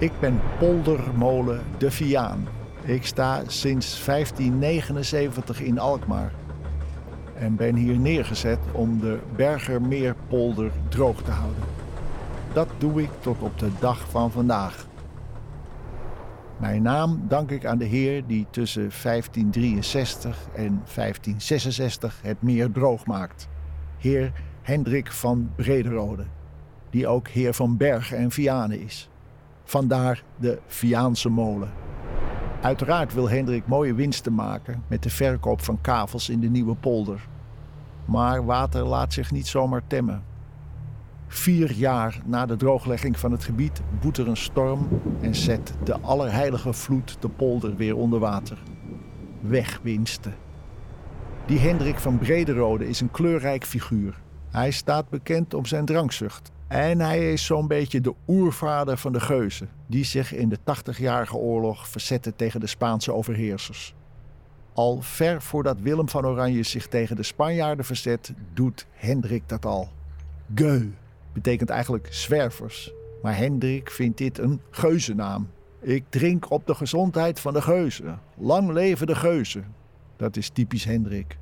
Ik ben poldermolen De Viaan. Ik sta sinds 1579 in Alkmaar. En ben hier neergezet om de Bergermeerpolder droog te houden. Dat doe ik tot op de dag van vandaag. Mijn naam dank ik aan de Heer die tussen 1563 en 1566 het meer droog maakt. Heer Hendrik van Brederode, die ook heer van Bergen en Vianen is. Vandaar de Viaanse molen. Uiteraard wil Hendrik mooie winsten maken met de verkoop van kavels in de nieuwe polder. Maar water laat zich niet zomaar temmen. Vier jaar na de drooglegging van het gebied boet er een storm en zet de allerheilige vloed de polder weer onder water. Wegwinsten. Die Hendrik van Brederode is een kleurrijk figuur. Hij staat bekend om zijn drankzucht. En hij is zo'n beetje de oervader van de geuzen, die zich in de 80-jarige oorlog verzetten tegen de Spaanse overheersers. Al ver voordat Willem van Oranje zich tegen de Spanjaarden verzet, doet Hendrik dat al. Geu betekent eigenlijk zwervers, maar Hendrik vindt dit een geuzennaam. Ik drink op de gezondheid van de geuzen. Lang leven de geuzen. Dat is typisch Hendrik.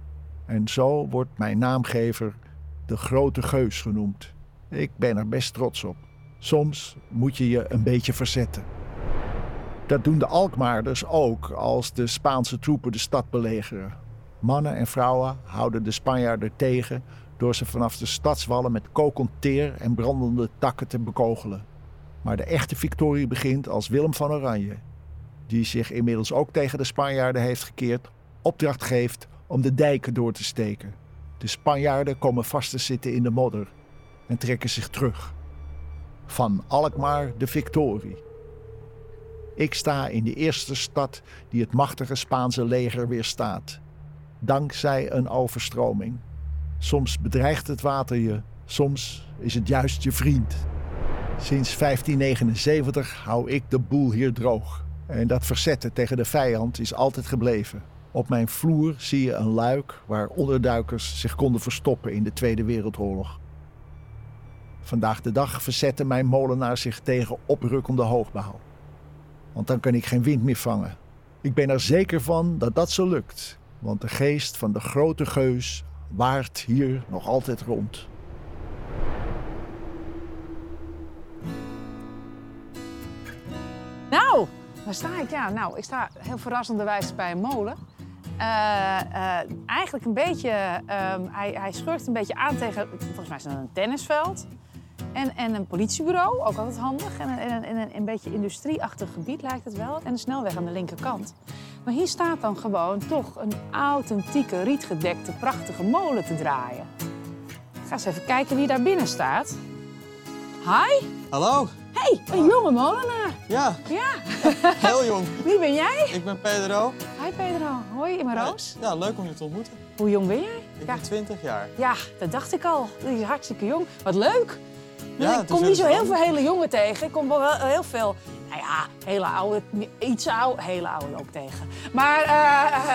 En zo wordt mijn naamgever de grote geus genoemd. Ik ben er best trots op. Soms moet je je een beetje verzetten. Dat doen de Alkmaarders ook als de Spaanse troepen de stad belegeren. Mannen en vrouwen houden de Spanjaarden tegen door ze vanaf de stadswallen met kokend teer en brandende takken te bekogelen. Maar de echte victorie begint als Willem van Oranje, die zich inmiddels ook tegen de Spanjaarden heeft gekeerd, opdracht geeft om de dijken door te steken. De Spanjaarden komen vast te zitten in de modder en trekken zich terug. Van Alkmaar de victorie. Ik sta in de eerste stad die het machtige Spaanse leger weerstaat. Dankzij een overstroming. Soms bedreigt het water je, soms is het juist je vriend. Sinds 1579 hou ik de boel hier droog. En dat verzetten tegen de vijand is altijd gebleven. Op mijn vloer zie je een luik waar onderduikers zich konden verstoppen in de Tweede Wereldoorlog. Vandaag de dag verzetten mijn molenaars zich tegen oprukkende hoogbouw. Want dan kan ik geen wind meer vangen. Ik ben er zeker van dat dat zo lukt. Want de geest van de grote geus waart hier nog altijd rond. Nou, waar sta ik? Ja, nou, ik sta heel verrassenderwijs bij een molen. Uh, uh, eigenlijk een beetje, um, hij, hij schurkt een beetje aan tegen, volgens mij is het een tennisveld. En, en een politiebureau, ook altijd handig. En, en, en een, een beetje industrieachtig gebied lijkt het wel. En een snelweg aan de linkerkant. Maar hier staat dan gewoon toch een authentieke, rietgedekte, prachtige molen te draaien. Ik ga eens even kijken wie daar binnen staat. Hi. Hallo. Hey, een jonge molenaar. Ja. Ja. Heel jong. Wie ben jij? Ik ben Pedro. Hi Pedro. Hoi, ik ben Roos. Ja, leuk om je te ontmoeten. Hoe jong ben jij? Ik ben 20 jaar. Ja, dat dacht ik al. Is hartstikke jong. Wat leuk. Ja, ik kom niet zo heel veel hele jongen tegen. Ik kom wel heel veel, nou ja, hele oude, iets oude, hele oude ook tegen. Maar, eh.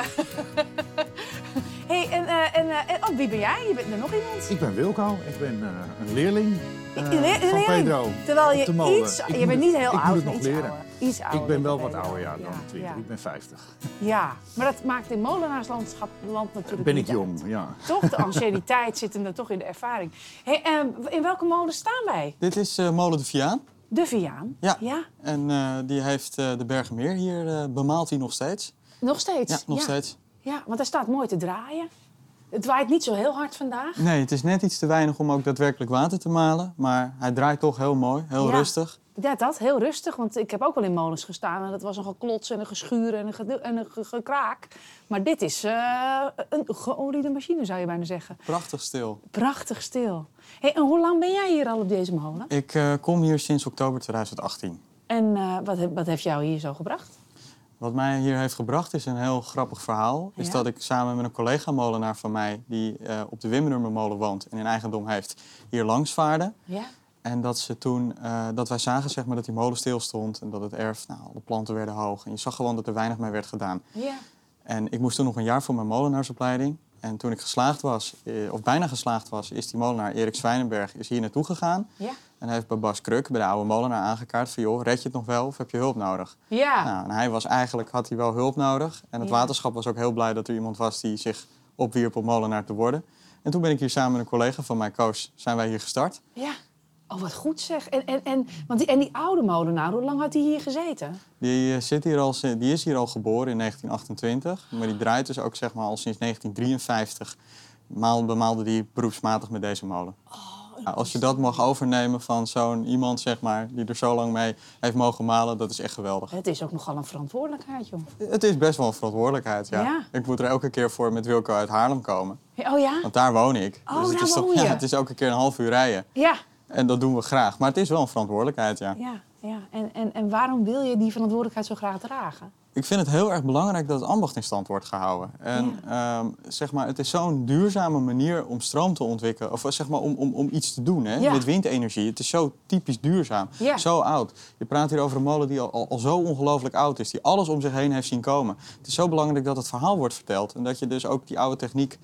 hey, en, eh, en, en oh, wie ben jij? Je bent er nog iemand? Ik ben Wilco, ik ben een leerling eh, Een leer- een van leerling. Pedro. Terwijl je iets, Ik je bent niet heel ik oud, moet het nog iets leren. ouder. Iets ouder Ik ben wel dan wat ouder ja, dan Ja, 20. ja. Ik ben 50. Ja, maar dat maakt in molenaarslandschap land natuurlijk Ben niet ik jong, uit. ja. Toch? De anciëniteit zit hem er toch in de ervaring. Hey, eh, in welke molen staan wij? Dit is eh, Molen de Viaan. De Viaan. Ja. Ja, En eh, die heeft eh, de Bergenmeer hier eh, bemaalt hij nog steeds. nog steeds. Ja, nog steeds. Ja, want hij staat mooi te draaien. Het waait niet zo heel hard vandaag. Nee, het is net iets te weinig om ook daadwerkelijk water te malen. Maar hij draait toch heel mooi, heel Ja. rustig. Ja, dat, heel rustig. Want ik heb ook wel in molens gestaan. En dat was een geklots en een geschuur en een, en gekraak. Maar dit is eh, een geoliede machine, zou je bijna zeggen. Prachtig stil. Prachtig stil. Hey, en hoe lang ben jij hier al op deze molen? Ik eh, kom hier sinds oktober 2018. En eh, wat, wat heeft jou hier zo gebracht? Wat mij hier heeft gebracht is een heel grappig verhaal. Is Ja? dat ik samen met een collega-molenaar van mij... die op de Wimmenurmermolen woont en in eigendom heeft... hier langs vaarde. Ja? En dat, ze toen, eh, dat wij zagen zeg maar, dat die molen stil stond... en dat het erf, nou, de planten werden hoog. En je zag gewoon dat er weinig mee werd gedaan. Ja. En ik moest toen nog een jaar voor mijn molenaarsopleiding. En toen ik geslaagd was, eh, of bijna geslaagd was, is die molenaar Erik Zwijnenberg is hier naartoe gegaan. Ja. En hij heeft bij Bas Kruk, bij de oude molenaar, aangekaart van... joh, red je het nog wel of heb je hulp nodig? Ja. Nou, en hij was eigenlijk, had hij wel hulp nodig. En het Ja. waterschap was ook heel blij dat er iemand was die zich opwierp om molenaar te worden. En toen ben ik hier samen met een collega van mij, Koos, zijn wij hier gestart. ja. Oh, wat goed zeg. En, en, en, want die, en die oude molenaar, hoe lang had hij hier gezeten? Die, eh, zit hier al, die is hier al geboren in 1928. Maar die draait dus ook zeg maar, al sinds 1953. Maal, bemaalde die beroepsmatig met deze molen. Nou, als je dat mag overnemen van zo'n iemand zeg maar, die er zo lang mee heeft mogen malen, dat is echt geweldig. Het is ook nogal een verantwoordelijkheid, joh. Het is best wel een verantwoordelijkheid, ja. Ja. Ik moet er elke keer voor met Wilco uit Haarlem komen. Oh ja? Want daar woon ik. Oh, het daar is woon ja, je. het is elke keer een half uur rijden. Ja. En dat doen we graag. Maar het is wel een verantwoordelijkheid, ja. Ja, ja. En, en, en waarom wil je die verantwoordelijkheid zo graag dragen? Ik vind het heel erg belangrijk dat het ambacht in stand wordt gehouden. En ehm, zeg maar, het is zo'n duurzame manier om stroom te ontwikkelen. Of zeg maar om, om, om iets te doen hè? Ja. met windenergie. Het is zo typisch duurzaam. Ja. Zo oud. Je praat hier over een molen die al, al, al zo ongelooflijk oud is. Die alles om zich heen heeft zien komen. Het is zo belangrijk dat het verhaal wordt verteld. En dat je dus ook die oude techniek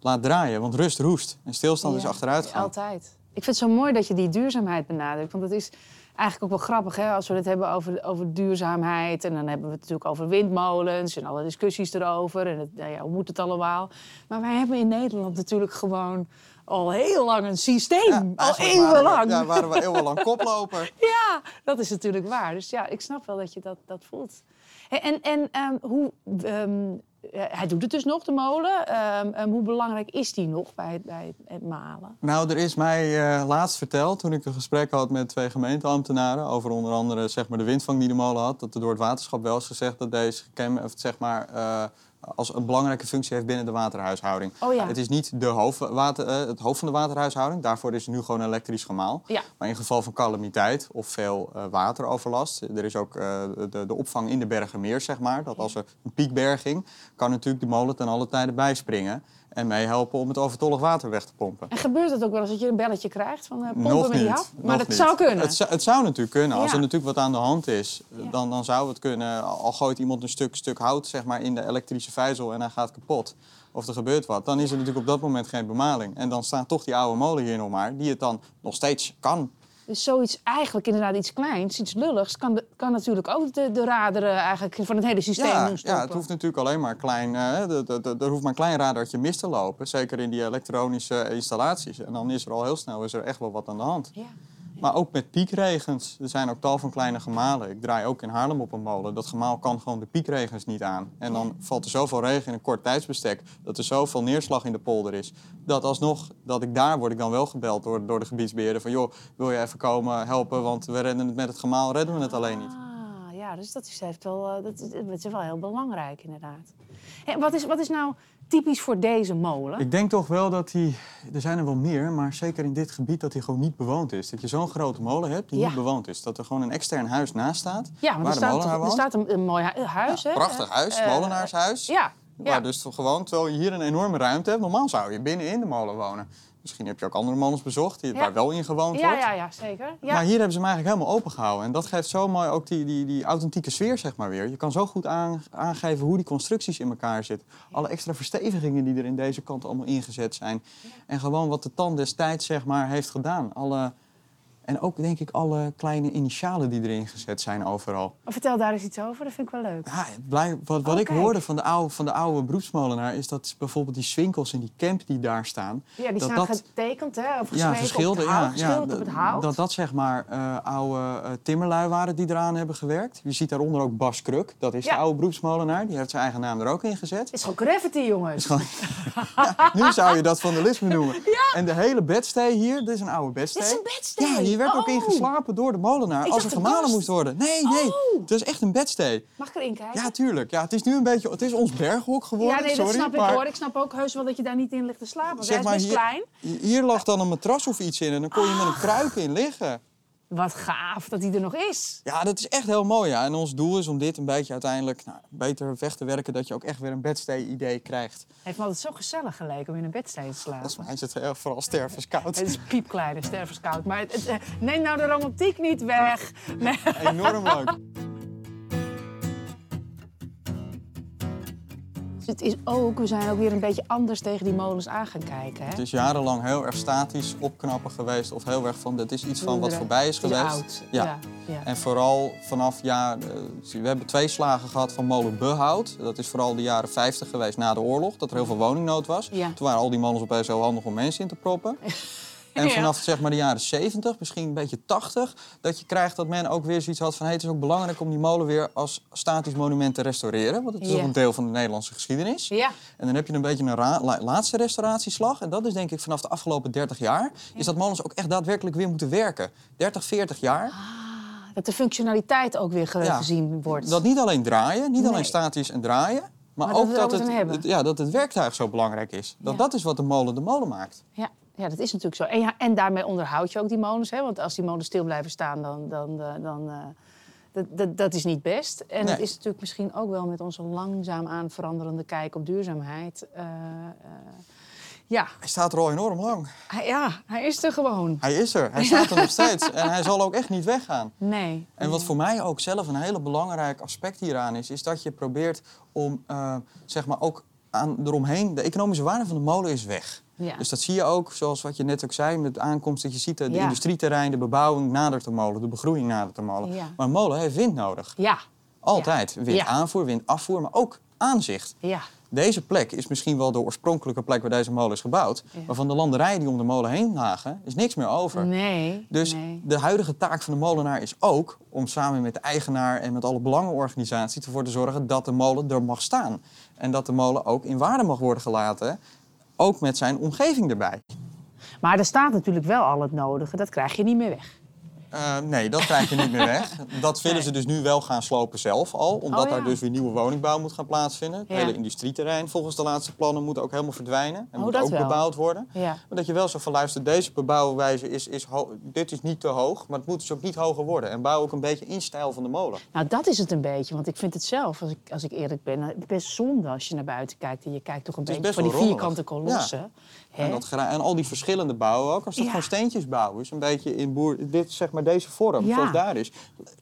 laat draaien. Want rust roest. En stilstand is achteruit gaan. Altijd. Ik vind het zo mooi dat je die duurzaamheid benadrukt. Want het is eigenlijk ook wel grappig hè, als we het hebben over, over duurzaamheid. En dan hebben we het natuurlijk over windmolens en alle discussies erover. En het, nou ja, hoe moet het allemaal? Maar wij hebben in Nederland natuurlijk gewoon al heel lang een systeem. al eeuwenlang. Ja, waren we eeuwenlang koploper. Ja, dat is natuurlijk waar. Dus ja, ik snap wel dat je dat, dat voelt. En, en ehm, hoe, ehm, eh, hij doet het dus nog, de molen. Ehm, ehm, hoe belangrijk is die nog bij het, bij het, malen? Nou, er is mij eh, laatst verteld, toen ik een gesprek had met twee gemeenteambtenaren... over onder andere zeg maar, de windvang die de molen had... dat er door het waterschap wel is gezegd dat deze of, zeg maar, eh, als een belangrijke functie heeft binnen de waterhuishouding. Oh ja. Het is niet de hoofdwater, eh, het hoofd van de waterhuishouding. Daarvoor is het nu gewoon elektrisch gemaal. Ja. Maar in geval van calamiteit of veel eh, wateroverlast... er is ook eh, de, de opvang in de Bergenmeer, zeg maar. Dat als er een piekberging, kan natuurlijk de molen ten alle tijde bijspringen... en meehelpen om het overtollig water weg te pompen. En gebeurt het ook wel eens dat je een belletje krijgt van uh, pompen Nog me niet niet. af? Maar dat niet. zou kunnen. Het, zou- het zou natuurlijk kunnen. Als Ja. er natuurlijk wat aan de hand is, Ja. dan, dan zou het kunnen. Al gooit iemand een stuk, stuk hout zeg maar, in de elektrische vijzel en hij gaat kapot. Of er gebeurt wat. Dan is er natuurlijk op dat moment geen bemaling. En dan staat toch die oude molen hier nog maar, die het dan nog steeds kan. Dus zoiets eigenlijk inderdaad iets kleins, iets lulligs, kan, kan natuurlijk ook de, de raderen eigenlijk van het hele systeem Ja, doen stoppen. ja, het hoeft natuurlijk alleen maar klein. eh, er hoeft maar een klein radartje mis te lopen. Zeker in die elektronische installaties. En dan is er al heel snel is er echt wel wat aan de hand. Ja. Maar ook met piekregens. Er zijn ook tal van kleine gemalen. Ik draai ook in Haarlem op een molen. Dat gemaal kan gewoon de piekregens niet aan. En dan valt er zoveel regen in een kort tijdsbestek... dat er zoveel neerslag in de polder is... dat alsnog, dat ik daar word ik dan wel gebeld door, door de gebiedsbeheerder... van joh, wil je even komen helpen, want we redden het met het gemaal, redden we het alleen niet. Ah, ja, dus dat is, heeft wel, eh, dat, is, dat is wel heel belangrijk inderdaad. En wat, is, wat is nou typisch voor deze molen? Ik denk toch wel dat die, er zijn er wel meer, maar zeker in dit gebied dat die gewoon niet bewoond is. Dat je zo'n grote molen hebt die Ja. niet bewoond is. Dat er gewoon een extern huis naast staat. ja, want waar er de staat, er woont. staat een, een mooi hu- huis, hè? Prachtig huis, Eh, molenaarshuis. Ja, ja. Waar dus gewoon, terwijl je hier een enorme ruimte hebt, normaal zou je binnen in de molen wonen. Misschien heb je ook andere molens bezocht die, Ja. waar wel in gewoond ja, wordt. ja, ja, zeker. Ja. Maar hier hebben ze hem eigenlijk helemaal opengehouden. En dat geeft zo mooi ook die, die, die authentieke sfeer, zeg maar weer. Je kan zo goed aan, aangeven hoe die constructies in elkaar zitten. Alle extra verstevigingen die er in deze kant allemaal ingezet zijn. En gewoon wat de tand destijds, zeg maar, heeft gedaan. Alle, en ook, denk ik, alle kleine initialen die erin gezet zijn overal. Maar Vertel daar eens iets over, dat vind ik wel leuk. Ja, blij, wat, wat Oh, ik hoorde van de, oude, van de oude beroepsmolenaar... is dat bijvoorbeeld die swinkels en die camp die daar staan... Ja, die dat staan dat- getekend, hè? Of ja, geschilderd, op het hout, ja, ja, geschilderd op het hout. Dat dat zeg maar eh, oude eh, timmerlui waren die eraan hebben gewerkt. Je ziet daaronder ook Bas Kruk, dat is de oude beroepsmolenaar. Die heeft zijn eigen naam er ook in gezet. Het is gewoon graffiti, jongens. Nu zou je dat vandalisme noemen. En de hele bedstee hier, dit is een oude bedstee. Dit is een bedstee? Hier werd ook Oh. in geslapen door de molenaar Ik als er gemalen kast. moest worden. Nee, nee, Oh. het is echt een bedstee. Mag ik erin kijken? Ja, tuurlijk. Ja, het is nu een beetje, het is ons berghok geworden, Ja, nee, sorry. dat snap maar ik hoor. Ik snap ook heus wel dat je daar niet in ligt te slapen. Want zeg hij maar, is best hier, klein. hier lag dan een matras of iets in en dan kon je met een kruik in liggen. Wat gaaf dat hij er nog is. Ja, dat is echt heel mooi. Ja. En ons doel is om dit een beetje uiteindelijk nou, beter weg te werken. Dat je ook echt weer een bedstee-idee krijgt. Heeft me altijd zo gezellig geleken om in een bedstee te slapen. Volgens mij is het heel, vooral stervenskoud. Het is piepklein en stervenskoud. Maar het, het, eh, neem nou de romantiek niet weg. Nee. Enorm leuk. Het is ook, we zijn ook weer een beetje anders tegen die molens aan gaan kijken. Hè? Het is jarenlang heel erg statisch opknappen geweest. Of heel erg van, dit is iets van wat voorbij is geweest. oud. Ja. Ja. Ja. En vooral vanaf jaar... eh, we hebben twee slagen gehad van molen Behoud. Dat is vooral de jaren 50 geweest na de oorlog. Dat er heel veel woningnood was. Ja. Toen waren al die molens opeens heel handig om mensen in te proppen. En Ja. vanaf zeg maar de jaren 70, misschien een beetje 80, dat je krijgt dat men ook weer zoiets had van hey, het is ook belangrijk om die molen weer als statisch monument te restaureren. Want het is Ja. ook een deel van de Nederlandse geschiedenis. Ja. En dan heb je een beetje een la- laatste restauratieslag. En dat is denk ik vanaf de afgelopen 30 jaar. Is dat molens ook echt daadwerkelijk weer moeten werken. 30, 40 jaar. Dat de functionaliteit ook weer ge- Ja. gezien wordt. Dat niet alleen draaien, niet Nee. alleen statisch en draaien. Maar, ook dat het, ja, dat het werktuig zo belangrijk is. Dat Ja. dat is wat de molen de molen maakt. Ja, ja, dat is natuurlijk zo. En, ja, en daarmee onderhoud je ook die molens. Hè? Want als die molens stil blijven staan, dan... dan, eh, dan eh, dat, dat, dat is niet best. En Nee. het is natuurlijk misschien ook wel met onze langzaamaan veranderende kijk op duurzaamheid. eh, ja, Hij staat er al enorm lang. hij, ja, hij is er gewoon. Hij is er. Hij staat er nog steeds. En hij zal ook echt niet weggaan. Nee. En wat voor mij ook zelf een hele belangrijk aspect hieraan is, is dat je probeert om zeg maar ook aan, eromheen. De economische waarde van de molen is weg. Ja. Dus dat zie je ook, zoals wat je net ook zei, met de aankomst dat je ziet de, de Ja. industrieterrein, de bebouwing nadert de molen, de begroeiing nadert de molen. Ja. Maar een molen heeft wind nodig. Ja, Altijd. Wind aanvoer, wind afvoer, maar ook aanzicht. ja. Deze plek is misschien wel de oorspronkelijke plek waar deze molen is gebouwd. Maar van de landerijen die om de molen heen lagen, is niks meer over. Nee. Dus nee. de huidige taak van de molenaar is ook om samen met de eigenaar en met alle belangenorganisaties ervoor te zorgen dat de molen er mag staan. En dat de molen ook in waarde mag worden gelaten, ook met zijn omgeving erbij. Maar er staat natuurlijk wel al het nodige. Dat krijg je niet meer weg. Eh, nee, dat krijg je niet meer weg. Dat willen ze dus nu wel gaan slopen zelf al. Omdat Oh, ja. daar dus weer nieuwe woningbouw moet gaan plaatsvinden. Het Ja. hele industrieterrein volgens de laatste plannen moet ook helemaal verdwijnen. En Oh, moet ook wel. bebouwd worden. Ja. Maar dat je wel zo van luistert, deze bebouwwijze is, is dit is niet te hoog. Maar het moet dus ook niet hoger worden. En bouw ook een beetje in stijl van de molen. Nou, dat is het een beetje. Want ik vind het zelf, als ik, als ik eerlijk ben, het is best zonde als je naar buiten kijkt. En je kijkt toch een beetje voor die rommelig. vierkante kolossen. Hè? En, dat en al die verschillende bouwen ook. Als dat Ja. gewoon steentjesbouw is, een beetje in boer, dit, zeg maar deze vorm, Ja. zoals daar is.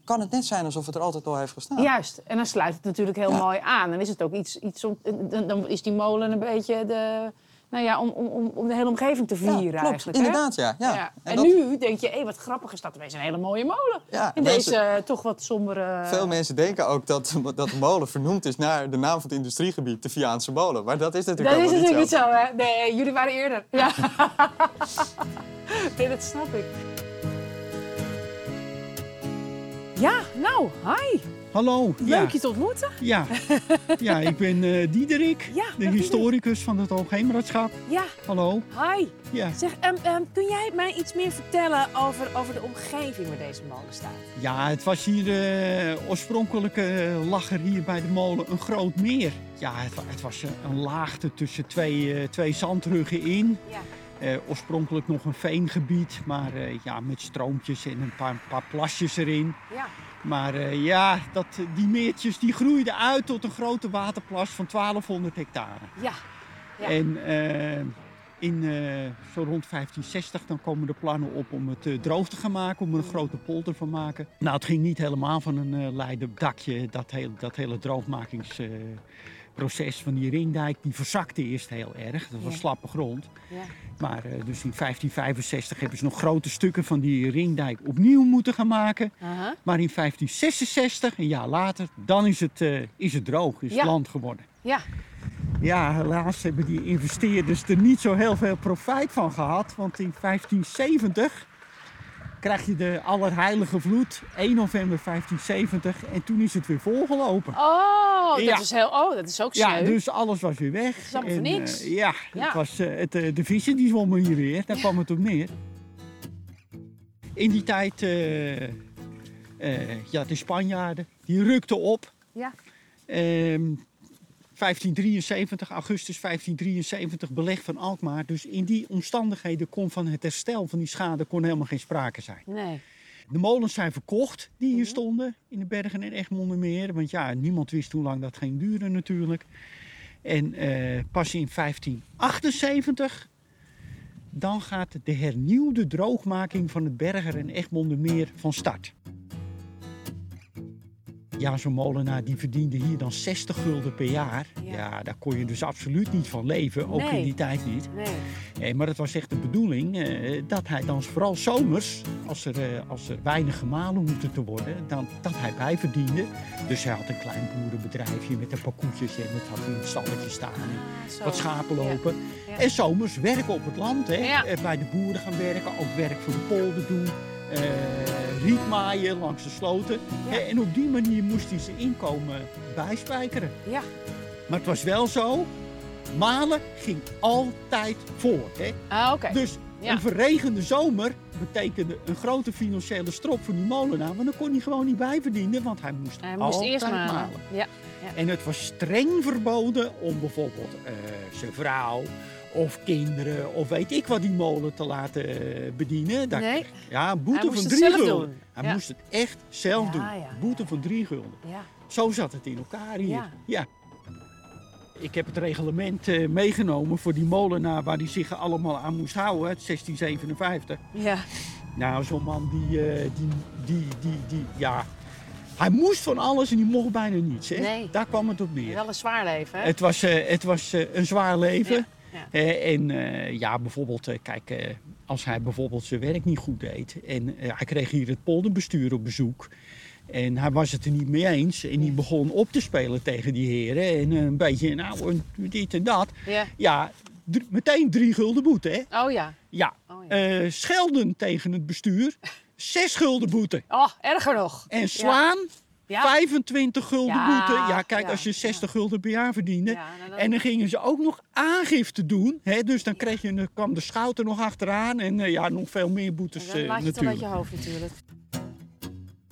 Kan het net zijn alsof het er altijd al heeft gestaan. Juist. En dan sluit het natuurlijk heel Ja. mooi aan. Dan is het ook iets, iets om, dan, dan is die molen een beetje de, nou ja, om, om, om- de hele omgeving te Ja, vieren klopt. eigenlijk. hè? Inderdaad, ja. ja. Ja. En, En dat- nu denk je, hé, wat grappig is dat ineens een hele mooie molen. Ja, In mensen- deze eh, toch wat sombere... Veel mensen denken ook dat, dat de molen vernoemd is naar de naam van het industriegebied, de Viaanse molen. Maar dat is natuurlijk Dat is natuurlijk niet niet zo. zo, hè? Nee, jullie waren eerder. Ja. nee, dat snap ik. Ja, nou, hi. Hallo. Leuk je te ontmoeten. Ja, ja. ik ben eh Diederik, Ja, de historicus van het Hoogheemraadschap. Ja, Hallo. hi. Ja. Zeg, ehm, ehm, kun jij mij iets meer vertellen over, over de omgeving waar deze molen staat? ja, het was hier eh, oorspronkelijk eh, lag er hier bij de molen een groot meer. Ja, het, het was een laagte tussen twee, twee zandruggen in. Ja. Eh, oorspronkelijk nog een veengebied, maar eh, ja, met stroompjes en een paar, paar plasjes erin. Ja. Maar eh, ja, dat, die meertjes die groeiden uit tot een grote waterplas van 1200 hectare. Ja. Ja. En in zo rond 1560 dan komen de plannen op om het droog te gaan maken, om er een grote polder van te maken. Nou, het ging niet helemaal van een leiden dakje, dat, heel, dat hele droogmakingsproces van die ringdijk, die verzakte eerst heel erg. Dat was Ja. slappe grond. Ja. Maar eh, dus in 1565 hebben ze nog grote stukken van die ringdijk opnieuw moeten gaan maken. Maar in 1566, een jaar later, dan is het, eh, is het droog, is Ja. het land geworden. Ja. Ja, helaas hebben die investeerders er niet zo heel veel profijt van gehad. Want in 1570 krijg je de Allerheilige Vloed, 1 november 1570. En toen is het weer volgelopen. Oh, dat Ja. is heel... Oh, dat is ook Ja, sneu. dus alles was weer weg. is allemaal voor En, niks. eh, ja, Ja. Het was, eh, het, eh, de vissen die zwommen hier weer, daar kwam het op neer. In die tijd, ja, de Spanjaarden, die rukten op. Ja. Ehm, 1573, augustus 1573, beleg van Alkmaar. Dus in die omstandigheden kon van het herstel van die schade kon helemaal geen sprake zijn. Nee. De molens zijn verkocht die hier Mhm. stonden in de Bergen en Egmondenmeer. Want ja, niemand wist hoe lang dat ging duren natuurlijk. En eh, pas in 1578, dan gaat de hernieuwde droogmaking van het Berger en Egmondenmeer van start. Ja, zo'n molenaar die verdiende hier dan 60 gulden per jaar. Ja. Ja, daar kon je dus absoluut niet van leven, ook Nee. in die tijd niet. Nee. Eh, maar het was echt de bedoeling eh, dat hij dan vooral zomers, als er, eh, als er weinig gemalen hoefde te worden, dan, dat hij bijverdiende. Dus hij had een klein boerenbedrijfje met een paar koetjes en dat had hij in het stalletje staan. En Zo. wat schapen lopen. Ja. En zomers werken op het land, hè? Eh, bij de boeren gaan werken, ook werk voor de polder doen. Eh riet maaien langs de sloten. Ja. En op die manier moest hij zijn inkomen bijspijkeren. Ja. Maar het was wel zo, malen ging altijd voor. Hè? Ah, oké. Dus Ja. een verregende zomer betekende een grote financiële strop voor die molenaar. Want dan kon hij gewoon niet bijverdienen, want hij moest, Hij moest altijd eerst malen. malen. Ja. En het was streng verboden om bijvoorbeeld eh, zijn vrouw of kinderen of weet ik wat die molen te laten eh, bedienen. Nee. ja, een boete van het drie gulden. Hij Ja. moest het echt zelf Ja, doen. ja, boete van drie gulden. Ja. Zo zat het in elkaar hier. Ja. Ik heb het reglement eh, meegenomen voor die molenaar waar hij zich allemaal aan moest houden, uit 1657. Ja. Nou, zo'n man die, eh, die, die, die, die, ja, hij moest van alles en die mocht bijna niets. Hè? Nee. Daar kwam het op neer. Wel een zwaar leven, hè? Het was, het was een zwaar leven. Ja, ja. Eh, en eh, ja, bijvoorbeeld, eh, kijk, als hij bijvoorbeeld zijn werk niet goed deed. En hij kreeg hier het polderbestuur op bezoek. En hij was het er niet mee eens. En die begon op te spelen tegen die heren. En een beetje, nou, dit en dat. Ja. Ja, meteen drie gulden boete, hè? Oh ja. Ja. Oh, ja. Schelden tegen het bestuur, zes gulden boete. Oh, erger nog. En slaan, Ja. 25 gulden Ja, boete. Ja, kijk, ja, als je 60 gulden per jaar verdiende. Nou, En dan gingen ze ook nog aangifte doen. Hè? Dus dan, kreeg je, dan kwam de schout er nog achteraan. En eh, ja, nog veel meer boetes Dan eh, laat je het wel uit natuurlijk. je hoofd natuurlijk.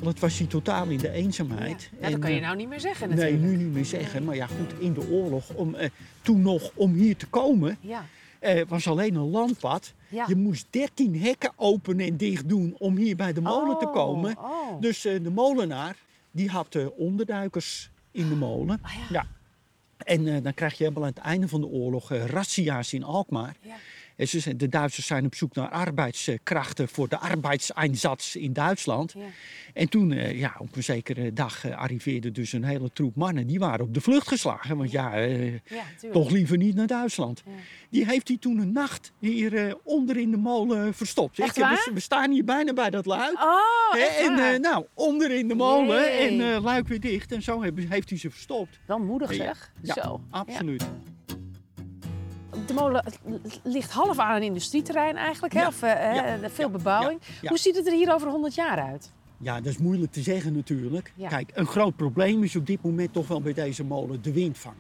Het was hij totaal in de eenzaamheid. Ja, dat kan je eh, nou niet meer zeggen Nee, natuurlijk. nu niet meer zeggen. Maar ja, goed, in de oorlog, om, eh, toen nog om hier te komen, Ja. eh, was alleen een landpad. Ja. Je moest 13 hekken open en dicht doen om hier bij de molen te Oh, komen. oh. Dus eh, de molenaar, die had eh, onderduikers in de molen. Ah, ja. En eh, dan krijg je helemaal aan het einde van de oorlog eh, razzia's in Alkmaar. Ja. De Duitsers zijn op zoek naar arbeidskrachten voor de arbeidseinsatz in Duitsland. Ja. En toen, eh, ja, op een zekere dag eh, arriveerde dus een hele troep mannen. Die waren op de vlucht geslagen. Want ja, eh, Ja, toch liever niet naar Duitsland. Ja. Die heeft hij toen een nacht hier eh, onder in de molen verstopt. Echt Ik we staan hier bijna bij dat luik. Oh, echt en waar? nou, onder in de molen en eh, luik weer dicht. En zo hebben- heeft hij ze verstopt. Wel moedig zeg. Ja, Zo. absoluut. Molen ligt half aan een industrieterrein eigenlijk, hè? Of, eh, hè, Ja. veel bebouwing. Hoe ziet het er hier over 100 jaar uit? Ja, dat is moeilijk te zeggen natuurlijk. Ja. Kijk, een groot probleem is op dit moment toch wel bij deze molen de windvang.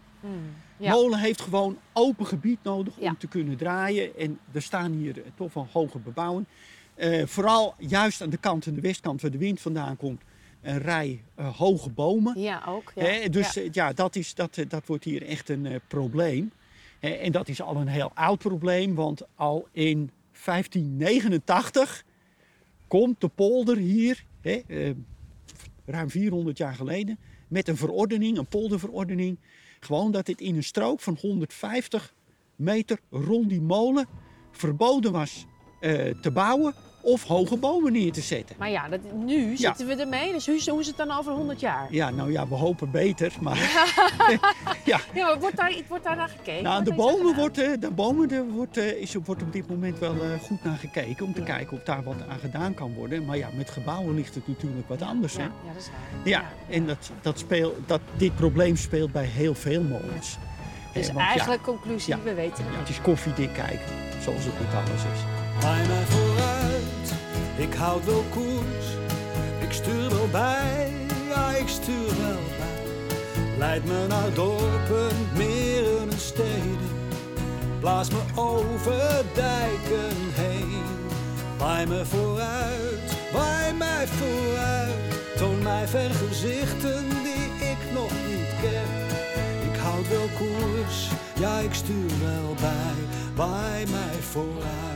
Ja. Molen heeft gewoon open gebied nodig Ja. om te kunnen draaien. En er staan hier eh, toch wel hoge bebouwing. Eh, vooral juist aan de kant, aan de westkant waar de wind vandaan komt, een rij eh, hoge bomen. Ja, ook. Ja. Hè, dus Ja. eh, dat, is, dat, eh, dat wordt hier echt een eh, probleem. Hè, en dat is al een heel oud probleem, want al in 1589 komt de polder hier, hè, eh, ruim 400 jaar geleden, met een verordening, een polderverordening. Gewoon dat het in een strook van 150 meter rond die molen verboden was eh, te bouwen of hoge bomen neer te zetten. Maar ja, dat, nu zitten we ermee. Dus hoe, hoe is het dan over 100 jaar? Ja, nou ja, we hopen beter, maar ja. Ja, maar wordt daar, wordt daar naar gekeken? Nou, Wordt de bomen, wordt, eh, de bomen er wordt, eh, is, wordt op dit moment wel eh, goed naar gekeken. Om te kijken of daar wat aan gedaan kan worden. Maar ja, met gebouwen ligt het natuurlijk wat anders. Ja, Hè? ja, dat is waar. Ja, en dat, dat speel, dat, dit probleem speelt bij heel veel molens. Dus Eh, want eigenlijk conclusie, Ja. we weten het ja, niet. het is koffiedik kijken, zoals het met alles is. Ik houd wel koers. Ik stuur wel bij, ja ik stuur wel bij. Leid me naar dorpen, meren en steden. Blaas me over dijken heen. Waai me vooruit, waai mij vooruit. Toon mij vergezichten die ik nog niet ken. Ik houd wel koers, ja ik stuur wel bij. Waai mij vooruit.